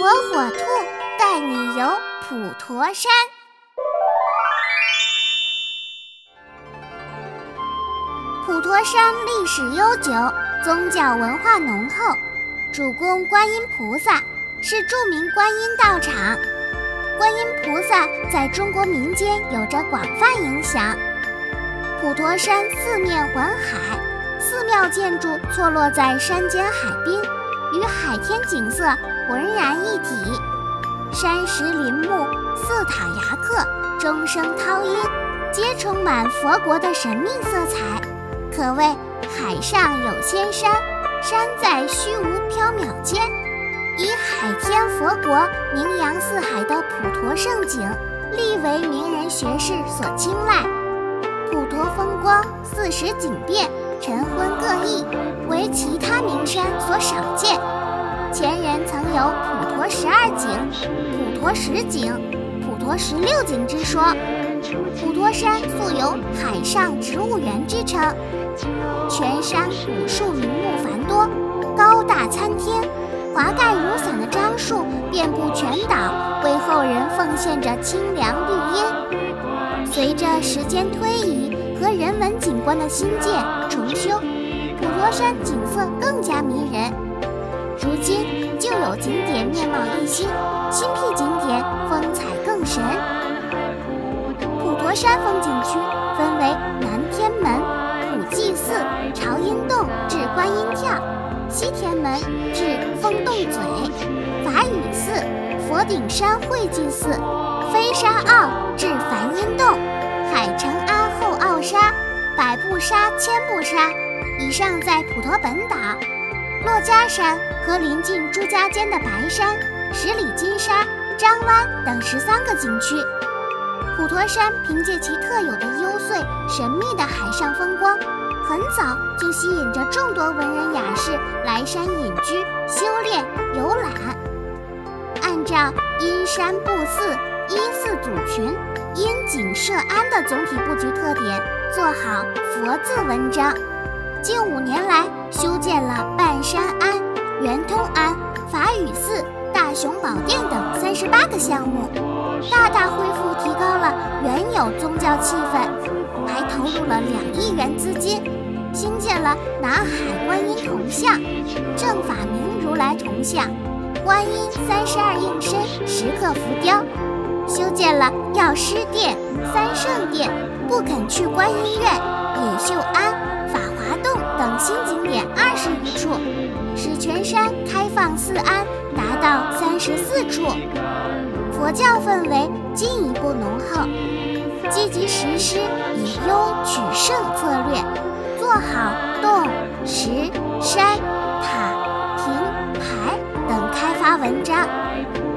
火火兔带你游普陀山。普陀山历史悠久，宗教文化浓厚，主供观音菩萨，是著名观音道场。观音菩萨在中国民间有着广泛影响。普陀山四面环海，寺庙建筑错落在山间海滨，与海天景色浑然一体。山石林木、寺塔崖刻、钟声涛音，皆充满佛国的神秘色彩，可谓海上有仙山，山在虚无缥缈间。以海天佛国名扬四海的普陀胜景，历为名人学士所青睐。普陀风光四时景变，晨昏各异，为其他名山所少见。前人曾有普陀十二景、普陀十景、普陀十六景之说。普陀山素有“海上植物园”之称，全山古树名木繁多，高大参天，华盖如伞的樟树遍布全岛，为后人奉献着清凉绿荫。随着时间推移和人文景景观的新建重修，普陀山景色更加迷人。如今旧有景点面貌一新，新辟景点风采更神。普陀山风景区分为南天门、普济寺、朝音洞至观音跳，西天门至风洞嘴、法雨寺、佛顶山会济寺，飞沙坳至梵音洞，山。以上在普陀本岛。珞珈山和临近朱家尖的白山、十里金沙、张湾等十三个景区。普陀山凭借其特有的幽邃神秘的海上风光，很早就吸引着众多文人雅士来山隐居、修炼、游览。按照因山布寺、依寺组群、因景设庵的总体布局特点，做好佛字文章。近五年来，修建了半山庵、圆通庵、法雨寺、大雄宝殿等三十八个项目，大大恢复提高了原有宗教气氛，还投入了两亿元资金，兴建了南海观音铜像、正法明如来铜像、观音三十二应身石刻浮雕，修建了药师殿、三圣殿、不肯去观音院、秀庵。等新景点二十余处，使全山开放寺庵达到三十四处，佛教氛围进一步浓厚。积极实施以优取胜策略，做好洞、石、山、塔、亭、台等开发文章，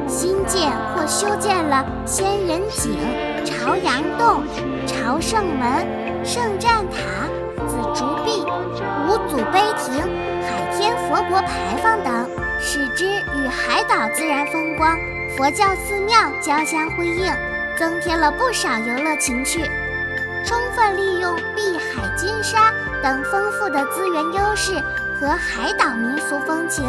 新建或修建了仙人井、朝阳洞、朝圣门、圣战塔。紫竹壁、五祖碑亭、海天佛国牌坊等，使之与海岛自然风光、佛教寺庙交相辉映，增添了不少游乐情趣。充分利用碧海金沙等丰富的资源优势和海岛民俗风情，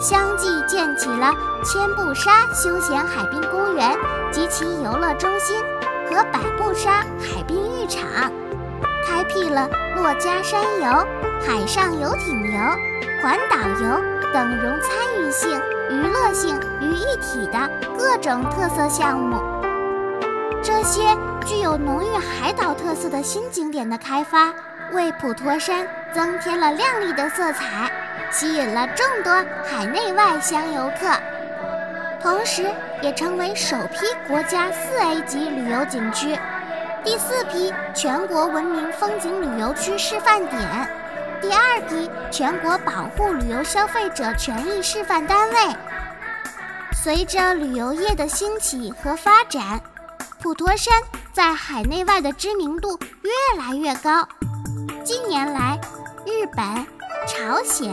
相继建起了千步沙休闲海滨公园及其游乐中心和百步沙海滨浴场。开辟了珞珈山游、海上游艇游、环岛游等融参与性、娱乐性于一体的各种特色项目。这些具有浓郁海岛特色的新景点的开发，为普陀山增添了亮丽的色彩，吸引了众多海内外乡游客，同时也成为首批国家四 A 级旅游景区。第四批全国文明风景旅游区示范点，第二批全国保护旅游消费者权益示范单位。随着旅游业的兴起和发展，普陀山在海内外的知名度越来越高。近年来，日本、朝鲜、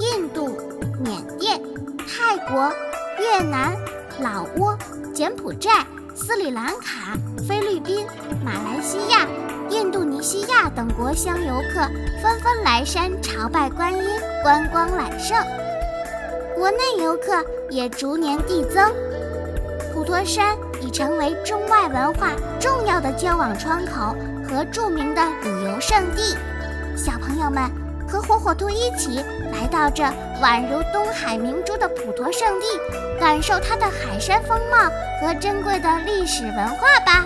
印度、缅甸、泰国、越南、老挝、柬埔寨。斯里兰卡、菲律宾、马来西亚、印度尼西亚等国乡游客纷纷来山朝拜观音、观光揽胜。国内游客也逐年递增，普陀山已成为中外文化重要的交往窗口和著名的旅游胜地。小朋友们，和火火兔一起来到这宛如东海明珠的普陀圣地，感受它的海山风貌和珍贵的历史文化吧。